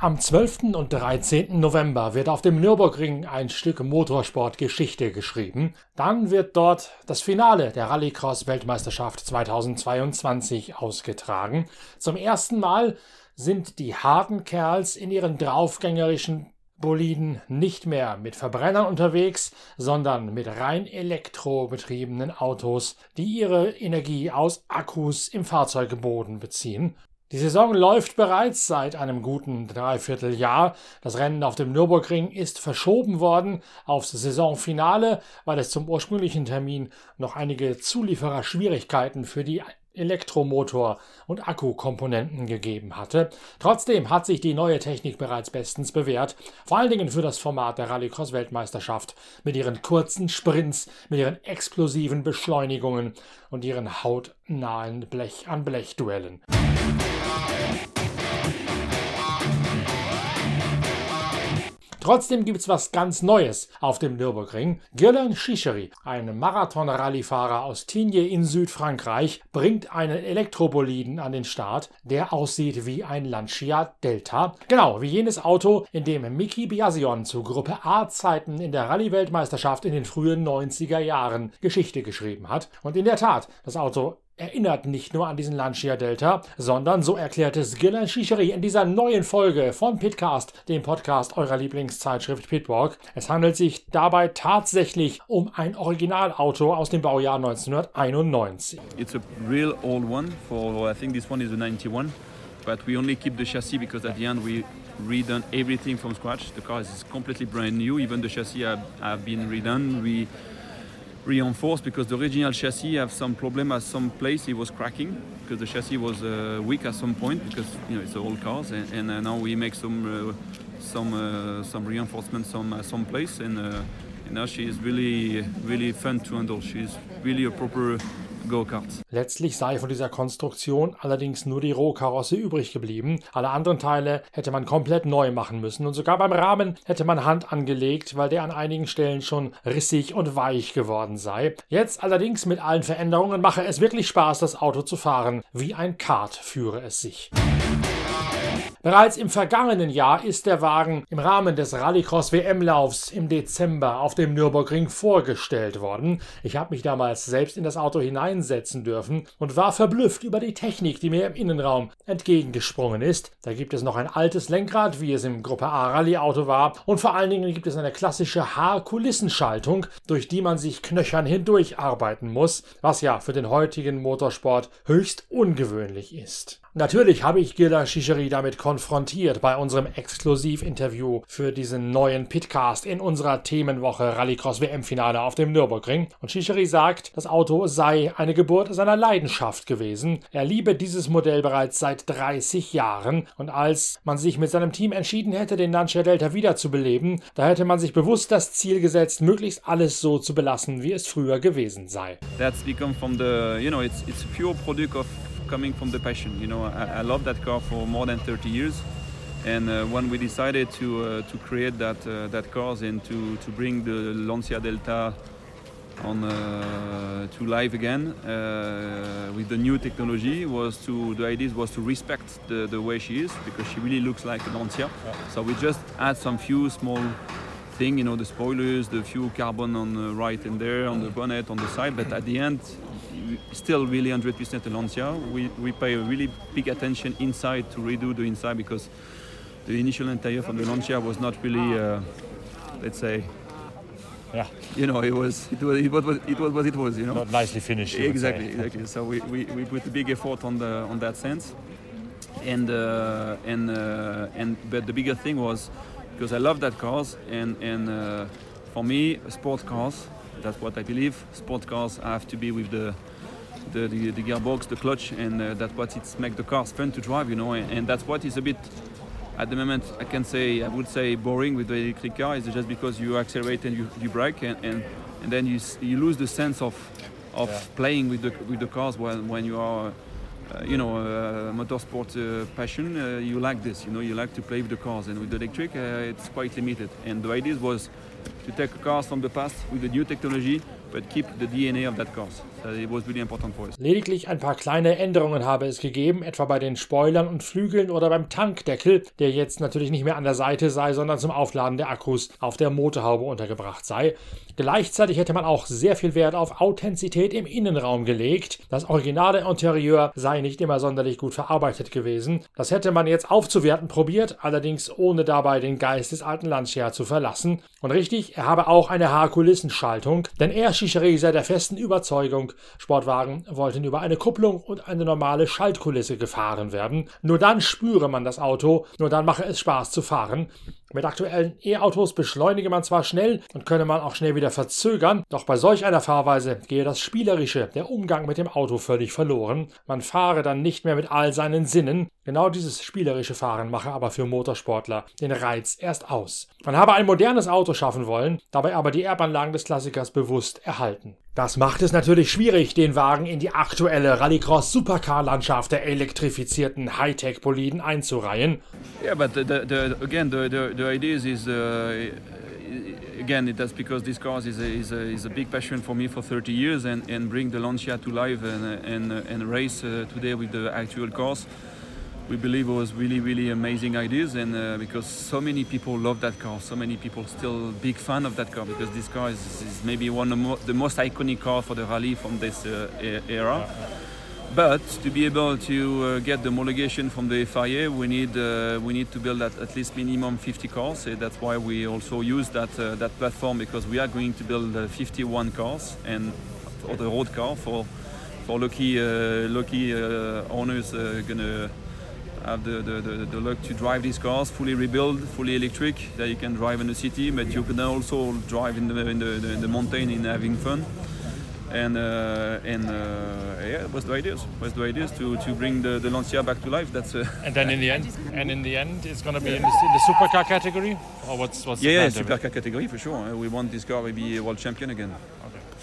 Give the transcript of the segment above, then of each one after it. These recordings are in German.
Am 12. und 13. November wird auf dem Nürburgring ein Stück Motorsportgeschichte geschrieben. Dann wird dort das Finale der Rallycross-Weltmeisterschaft 2022 ausgetragen. Zum ersten Mal sind die harten Kerls in ihren draufgängerischen Boliden nicht mehr mit Verbrennern unterwegs, sondern mit rein elektrobetriebenen Autos, die ihre Energie aus Akkus im Fahrzeugboden beziehen. Die Saison läuft bereits seit einem guten Dreivierteljahr. Das Rennen auf dem Nürburgring ist verschoben worden aufs Saisonfinale, weil es zum ursprünglichen Termin noch einige Zuliefererschwierigkeiten für die Elektromotor und Akkukomponenten gegeben hatte. Trotzdem hat sich die neue Technik bereits bestens bewährt, vor allen Dingen für das Format der Rallycross-Weltmeisterschaft mit ihren kurzen Sprints, mit ihren explosiven Beschleunigungen und ihren hautnahen Blech-an-Blech-Duellen. Trotzdem gibt's was ganz Neues auf dem Nürburgring. Gillen Chichery, ein Marathon-Rallyefahrer aus Tignes in Südfrankreich, bringt einen Elektroboliden an den Start, der aussieht wie ein Lancia Delta. Genau, wie jenes Auto, in dem Mickey Biasion zu Gruppe A-Zeiten in der Rallye-Weltmeisterschaft in den frühen 90er Jahren Geschichte geschrieben hat. Und in der Tat, das Auto erinnert nicht nur an diesen Lancia Delta, sondern, so erklärt es Gillian Chichery in dieser neuen Folge von Pitcast, dem Podcast eurer Lieblingszeitschrift Pitwalk. Es handelt sich dabei tatsächlich um ein Originalauto aus dem Baujahr 1991. It's a real old one for I think this one is a 91 but we only keep the chassis because at the end we redone everything from scratch. The car is completely brand new. Even the chassis have, have been redone. We reinforced because the original chassis have some problem at some place it was cracking because the chassis was uh, weak at some point because you know it's old cars and, and uh, now we make some uh, some uh, some reinforcement some some place and, uh, and now she is really really fun to handle. She's really a proper Go-Karts. Letztlich sei von dieser Konstruktion allerdings nur die Rohkarosse übrig geblieben. Alle anderen Teile hätte man komplett neu machen müssen und sogar beim Rahmen hätte man Hand angelegt, weil der an einigen Stellen schon rissig und weich geworden sei. Jetzt allerdings mit allen Veränderungen mache es wirklich Spaß, das Auto zu fahren. Wie ein Kart führe es sich. Bereits im vergangenen Jahr ist der Wagen im Rahmen des Rallycross WM-Laufs im Dezember auf dem Nürburgring vorgestellt worden. Ich habe mich damals selbst in das Auto hineinsetzen dürfen und war verblüfft über die Technik, die mir im Innenraum entgegengesprungen ist. Da gibt es noch ein altes Lenkrad, wie es im Gruppe A Rallye-Auto war, und vor allen Dingen gibt es eine klassische Haarkulissenschaltung, durch die man sich knöchern hindurch arbeiten muss, was ja für den heutigen Motorsport höchst ungewöhnlich ist. Natürlich habe ich Gilda Chichery damit konfrontiert bei unserem Exklusivinterview für diesen neuen Pitcast in unserer Themenwoche Rallycross WM-Finale auf dem Nürburgring. Und Chichery sagt, das Auto sei eine Geburt seiner Leidenschaft gewesen. Er liebe dieses Modell bereits seit 30 Jahren. Und als man sich mit seinem Team entschieden hätte, den Lancia Delta wiederzubeleben, da hätte man sich bewusst das Ziel gesetzt, möglichst alles so zu belassen, wie es früher gewesen sei. That's become from the you know it's it's pure product of coming from the passion. You know, I, I love that car for more than 30 years. And uh, when we decided to uh, to create that uh, that cars and to to bring the Lancia Delta on uh, to life again uh, with the new technology was to the idea was to respect the, the way she is because she really looks like a Lancia. So we just add some few small thing, you know, the spoilers, the few carbon on the right and there, on the bonnet, on the side. But at the end, still really 100% a Lancia. We, we pay a really big attention inside to redo the inside because the initial interior from the Lancia was not really, uh, let's say, Yeah, you know, it was it was it was it was what it was, you know. not nicely finished. Exactly, exactly. So we, we, we put a big effort on the on that sense, and uh, and uh, and but the bigger thing was because I love that cars and and uh, for me sport cars that's what I believe sport cars have to be with the the, the, the gearbox the clutch and uh, that's what it's make the cars fun to drive you know and, and that's what is a bit at the moment I can say I would say boring with the electric car is just because you accelerate and you, you brake and, and, and then you, you lose the sense of of Yeah. playing with the with the cars when, when you are uh, you know uh, motorsport uh, passion uh, you like this you know you like to play with the cars and with the electric uh, it's quite limited and the idea was to take cars from the past with the new technology, but keep the DNA of that cars. So it was really important for us. Lediglich ein paar kleine Änderungen habe es gegeben, etwa bei den Spoilern und Flügeln oder beim Tankdeckel, der jetzt natürlich nicht mehr an der Seite sei, sondern zum Aufladen der Akkus auf der Motorhaube untergebracht sei. Gleichzeitig hätte man auch sehr viel Wert auf Authentizität im Innenraum gelegt. Das originale Interieur sei nicht immer sonderlich gut verarbeitet gewesen. Das hätte man jetzt aufzuwerten probiert, allerdings ohne dabei den Geist des alten Lancia zu verlassen. Und richtig, er habe auch eine Haarkulissenschaltung, denn er, Chichery, sei der festen Überzeugung, Sportwagen wollten über eine Kupplung und eine normale Schaltkulisse gefahren werden. Nur dann spüre man das Auto, nur dann mache es Spaß zu fahren. Mit aktuellen E-Autos beschleunige man zwar schnell und könne man auch schnell wieder verzögern, doch bei solch einer Fahrweise gehe das Spielerische, der Umgang mit dem Auto völlig verloren. Man fahre dann nicht mehr mit all seinen Sinnen. Genau dieses spielerische Fahren mache aber für Motorsportler den Reiz erst aus. Man habe ein modernes Auto schaffen wollen, dabei aber die Erbanlagen des Klassikers bewusst erhalten. Das macht es natürlich schwierig, den Wagen in die aktuelle Rallycross-Supercar-Landschaft der elektrifizierten Hightech-Boliden einzureihen. Yeah, but the, the, again, the, the, the idea is uh, again that's because this car is a, is, a, is a big passion for me for 30 years and, and bring the Lancia to life and, and, and race uh, today with the actual cars. we believe it was really really amazing ideas and uh, because so many people love that car so many people still big fan of that car because this car is, is maybe one of the most iconic car for the rally from this uh, era but to be able to uh, get the homologation from the FIA we need uh, we need to build at, at least minimum 50 cars that's why we also use that uh, that platform because we are going to build uh, 51 cars and for the road car for for lucky lucky owners gonna have the, the, the, the, luck to drive these cars fully rebuilt, fully electric, that you can drive in the city, but you can also drive in the, in the, in the mountain in having fun. And uh, and uh, yeah, was the ideas. Was the ideas to, to bring the, the Lancia back to life. That's uh, and then in the end, and in the end, it's going to be in the, in the supercar category, or what's what's yeah, yeah, supercar category for sure. We want this car to be a world champion again.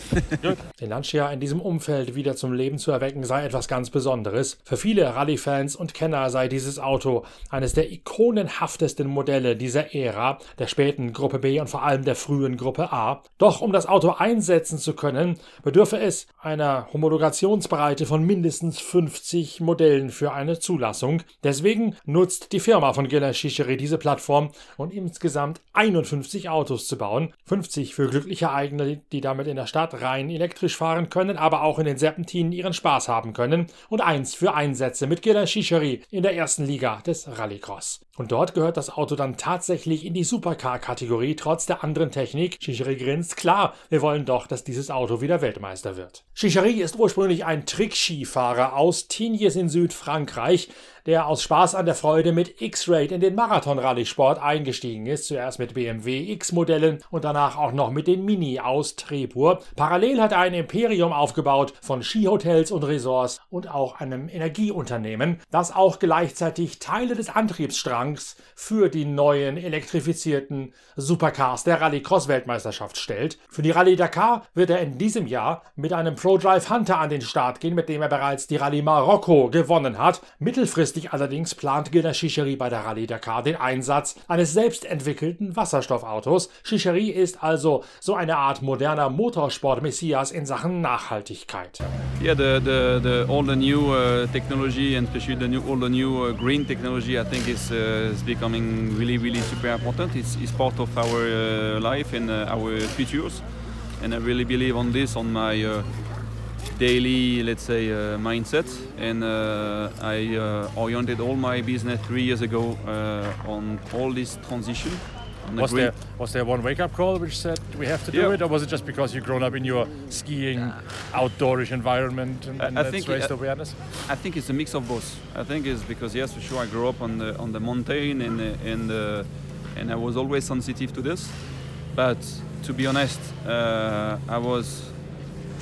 Den Lancia in diesem Umfeld wieder zum Leben zu erwecken, sei etwas ganz Besonderes. Für viele Rallye-Fans und Kenner sei dieses Auto eines der ikonenhaftesten Modelle dieser Ära, der späten Gruppe B und vor allem der frühen Gruppe A. Doch um das Auto einsetzen zu können, bedürfe es einer Homologationsbreite von mindestens 50 Modellen für eine Zulassung. Deswegen nutzt die Firma von Gilles Chichery diese Plattform, um insgesamt 51 Autos zu bauen. 50 für glückliche Eigene, die damit in der Stadt rein elektrisch fahren können, aber auch in den Serpentinen ihren Spaß haben können und eins für Einsätze mit Gilles Chichery in der ersten Liga des Rallycross. Und dort gehört das Auto dann tatsächlich in die Supercar-Kategorie, trotz der anderen Technik. Chichery grinst, klar, wir wollen doch, dass dieses Auto wieder Weltmeister wird. Chichery ist ursprünglich ein Trickskifahrer aus Tignes in Südfrankreich, der aus Spaß an der Freude mit X-Raid in den Marathon-Rallye-Sport eingestiegen ist, zuerst mit BMW X-Modellen und danach auch noch mit den Mini aus Trepur. Parallel hat er ein Imperium aufgebaut von Skihotels und Resorts und auch einem Energieunternehmen, das auch gleichzeitig Teile des Antriebsstrangs für die neuen elektrifizierten Supercars der Rallycross-Weltmeisterschaft stellt. Für die Rallye Dakar wird er in diesem Jahr mit einem ProDrive Hunter an den Start gehen, mit dem er bereits die Rallye Marokko gewonnen hat. Mittelfristig Kurzfristig allerdings plant Gilda Chichery bei der Rallye Dakar den Einsatz eines selbstentwickelten Wasserstoffautos. Chichery ist also so eine Art moderner Motorsport-Messias in Sachen Nachhaltigkeit. Yeah, the, the, the all the new uh, technology and especially the new all the new uh, green technology I think is, uh, is becoming really really super important. It's, it's part of our uh, life and uh, our futures and I really believe on this on my uh, daily, let's say, uh, mindset. And uh, I uh, oriented all my business three years ago uh, on all this transition. Was there, was there one wake up call which said we have to do yeah. it, or was it just because you've grown up in your skiing, outdoorish environment and, and I think raised uh, awareness? I think it's a mix of both. I think it's because yes, for sure, I grew up on the on the mountain and and uh, and I was always sensitive to this. But to be honest, I was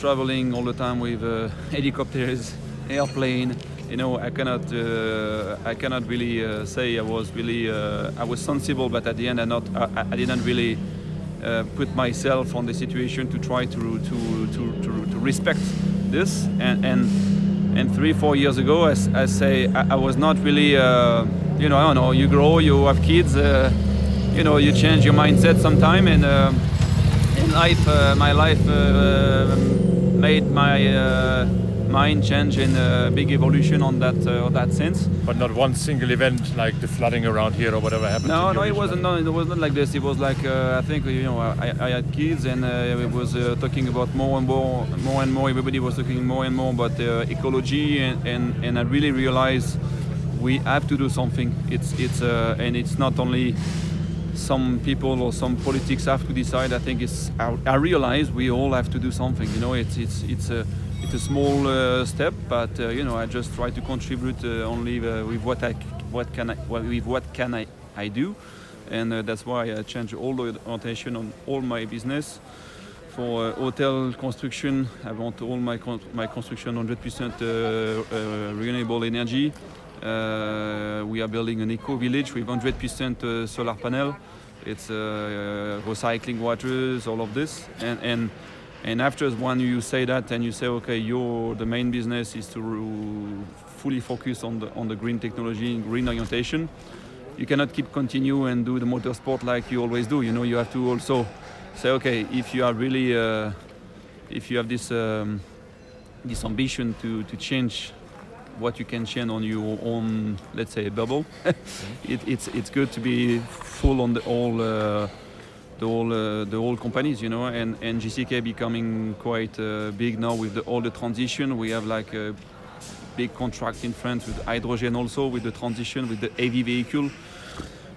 traveling all the time with uh, helicopters, airplane. You know, I cannot, uh, I cannot really uh, say I was really, uh, I was sensible, but at the end, I not, I, I didn't really uh, put myself on the situation to try to to to, to, to respect this. And and and three, four years ago, I, I say I, I, was not really, uh, you know, I don't know. You grow, you have kids you know, you change your mindset sometime, and in life, uh, my life uh, made my uh, mind change in a big evolution on that uh, on that sense. But not one single event like the flooding around here or whatever happened. No, no, it wasn't. No, it was not like this. It was like uh, I think you know I, I had kids and uh, it was uh, talking about more and more, more and more. Everybody was talking more and more about uh, ecology and, and and I really realized we have to do something. It's it's uh, and it's not only some people or some politics have to decide. I think it's I, realize we all have to do something. You know, it's it's it's a it's a small uh, step, but uh, you know I just try to contribute uh, only uh, with what I what can I with what can I, I do, and uh, that's why I change all the orientation on all my business. For uh, hotel construction, I want all my con my construction 100% renewable energy. Uh, we are building an eco village with 100% uh, solar panel. It's uh, recycling waters, all of this, and and and after when you say that and you say okay, your the main business is to fully focus on the on the green technology, and green orientation. You cannot keep continue and do the motorsport like you always do. You know, you have to also say okay, if you are really uh, if you have this um, this ambition to to change what you can change on your own, let's say, bubble. it, it's it's good to be full on the all uh, the whole uh, the whole companies, you know, and and GCK becoming quite uh, big now with the, all the transition. We have like a big contract in France with hydrogen also with the transition with the AV vehicle.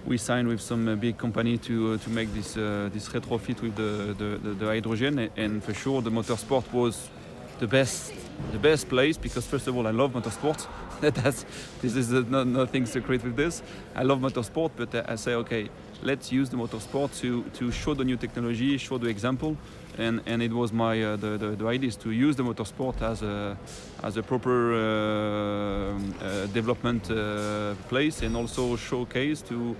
We signed with some uh, big company to uh, to make this uh, this retrofit with the the, the the hydrogen, and for sure the motorsport was the best the best place because first of all I love motorsport. That's this is no, nothing secret with this. I love motorsport, but I say okay, let's use the motorsport to to show the new technology, show the example, and and it was my uh, the, the, the idea is to use the motorsport as a as a proper uh, uh, development uh, place and also showcase to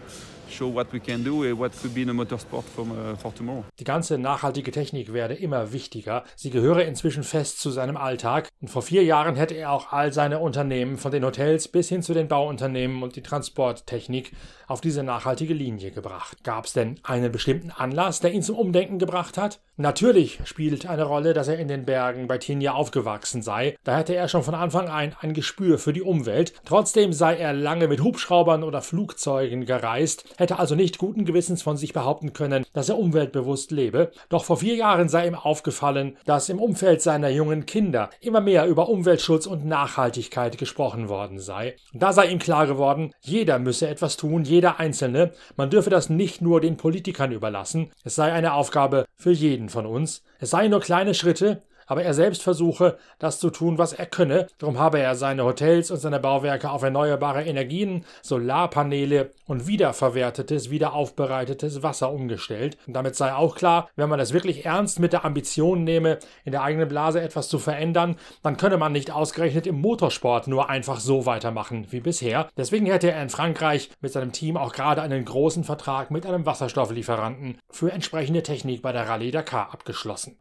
show what we can do, what could be the motorsport from, uh, for tomorrow. Die ganze nachhaltige Technik werde immer wichtiger. Sie gehöre inzwischen fest zu seinem Alltag. Und vor vier Jahren hätte er auch all seine Unternehmen, von den Hotels bis hin zu den Bauunternehmen und die Transporttechnik, auf diese nachhaltige Linie gebracht. Gab es denn einen bestimmten Anlass, der ihn zum Umdenken gebracht hat? Natürlich spielt eine Rolle, dass er in den Bergen bei Tinja aufgewachsen sei. Da hätte er schon von Anfang an ein Gespür für die Umwelt. Trotzdem sei er lange mit Hubschraubern oder Flugzeugen gereist, hätte also nicht guten Gewissens von sich behaupten können, dass er umweltbewusst lebe. Doch vor vier Jahren sei ihm aufgefallen, dass im Umfeld seiner jungen Kinder immer mehr über Umweltschutz und Nachhaltigkeit gesprochen worden sei. Da sei ihm klar geworden, jeder müsse etwas tun, jeder Einzelne. Man dürfe das nicht nur den Politikern überlassen. Es sei eine Aufgabe für jeden von uns. Es seien nur kleine Schritte, aber er selbst versuche, das zu tun, was er könne. Darum habe er seine Hotels und seine Bauwerke auf erneuerbare Energien, Solarpaneele und wiederverwertetes, wiederaufbereitetes Wasser umgestellt. Und damit sei auch klar, wenn man es wirklich ernst mit der Ambition nehme, in der eigenen Blase etwas zu verändern, dann könne man nicht ausgerechnet im Motorsport nur einfach so weitermachen wie bisher. Deswegen hätte er in Frankreich mit seinem Team auch gerade einen großen Vertrag mit einem Wasserstofflieferanten für entsprechende Technik bei der Rallye Dakar abgeschlossen.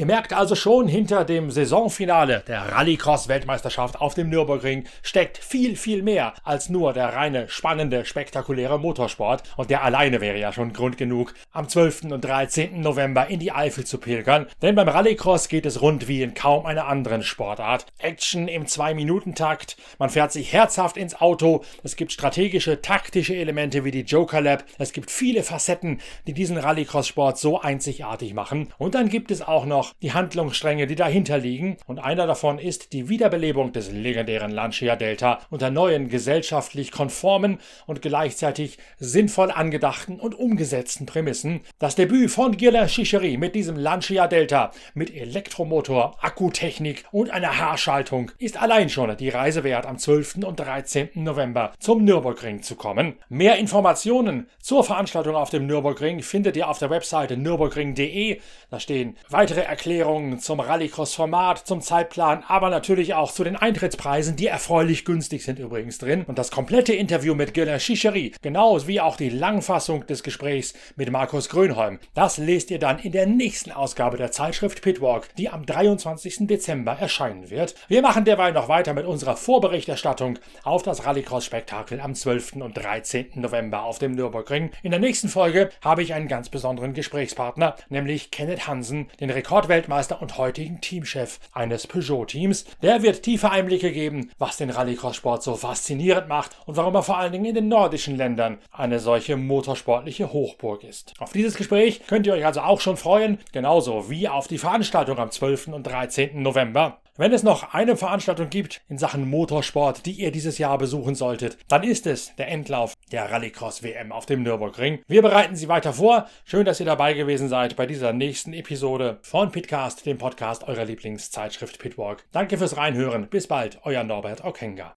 Ihr merkt also schon, hinter dem Saisonfinale der Rallycross-Weltmeisterschaft auf dem Nürburgring steckt viel, viel mehr als nur der reine, spannende, spektakuläre Motorsport. Und der alleine wäre ja schon Grund genug, am 12. und 13. November in die Eifel zu pilgern. Denn beim Rallycross geht es rund wie in kaum einer anderen Sportart. Action im 2-Minuten-Takt, man fährt sich herzhaft ins Auto, es gibt strategische, taktische Elemente wie die Joker Lab, es gibt viele Facetten, die diesen Rallycross-Sport so einzigartig machen. Und dann gibt es auch noch die Handlungsstränge, die dahinter liegen, und einer davon ist die Wiederbelebung des legendären Lancia Delta unter neuen gesellschaftlich konformen und gleichzeitig sinnvoll angedachten und umgesetzten Prämissen. Das Debüt von Gila Chichery mit diesem Lancia Delta mit Elektromotor, Akkutechnik und einer Haarschaltung ist allein schon die Reise wert, am 12. und 13. November zum Nürburgring zu kommen. Mehr Informationen zur Veranstaltung auf dem Nürburgring findet ihr auf der Webseite nürburgring.de. Da stehen weitere Erklärungen Erklärungen zum Rallycross-Format, zum Zeitplan, aber natürlich auch zu den Eintrittspreisen, die erfreulich günstig sind übrigens drin. Und das komplette Interview mit Gilles Chichery, genauso wie auch die Langfassung des Gesprächs mit Markus Grönholm, das lest ihr dann in der nächsten Ausgabe der Zeitschrift Pitwalk, die am 23. Dezember erscheinen wird. Wir machen derweil noch weiter mit unserer Vorberichterstattung auf das Rallycross-Spektakel am 12. und 13. November auf dem Nürburgring. In der nächsten Folge habe ich einen ganz besonderen Gesprächspartner, nämlich Kenneth Hansen, den Rekordweltmeister und heutigen Teamchef eines Peugeot-Teams. Der wird tiefe Einblicke geben, was den Rallycross-Sport so faszinierend macht und warum er vor allen Dingen in den nordischen Ländern eine solche motorsportliche Hochburg ist. Auf dieses Gespräch könnt ihr euch also auch schon freuen, genauso wie auf die Veranstaltung am 12. und 13. November. Wenn es noch eine Veranstaltung gibt in Sachen Motorsport, die ihr dieses Jahr besuchen solltet, dann ist es der Endlauf der Rallycross WM auf dem Nürburgring. Wir bereiten Sie weiter vor. Schön, dass ihr dabei gewesen seid bei dieser nächsten Episode von Pitcast, dem Podcast eurer Lieblingszeitschrift Pitwalk. Danke fürs Reinhören. Bis bald, euer Norbert Okenga.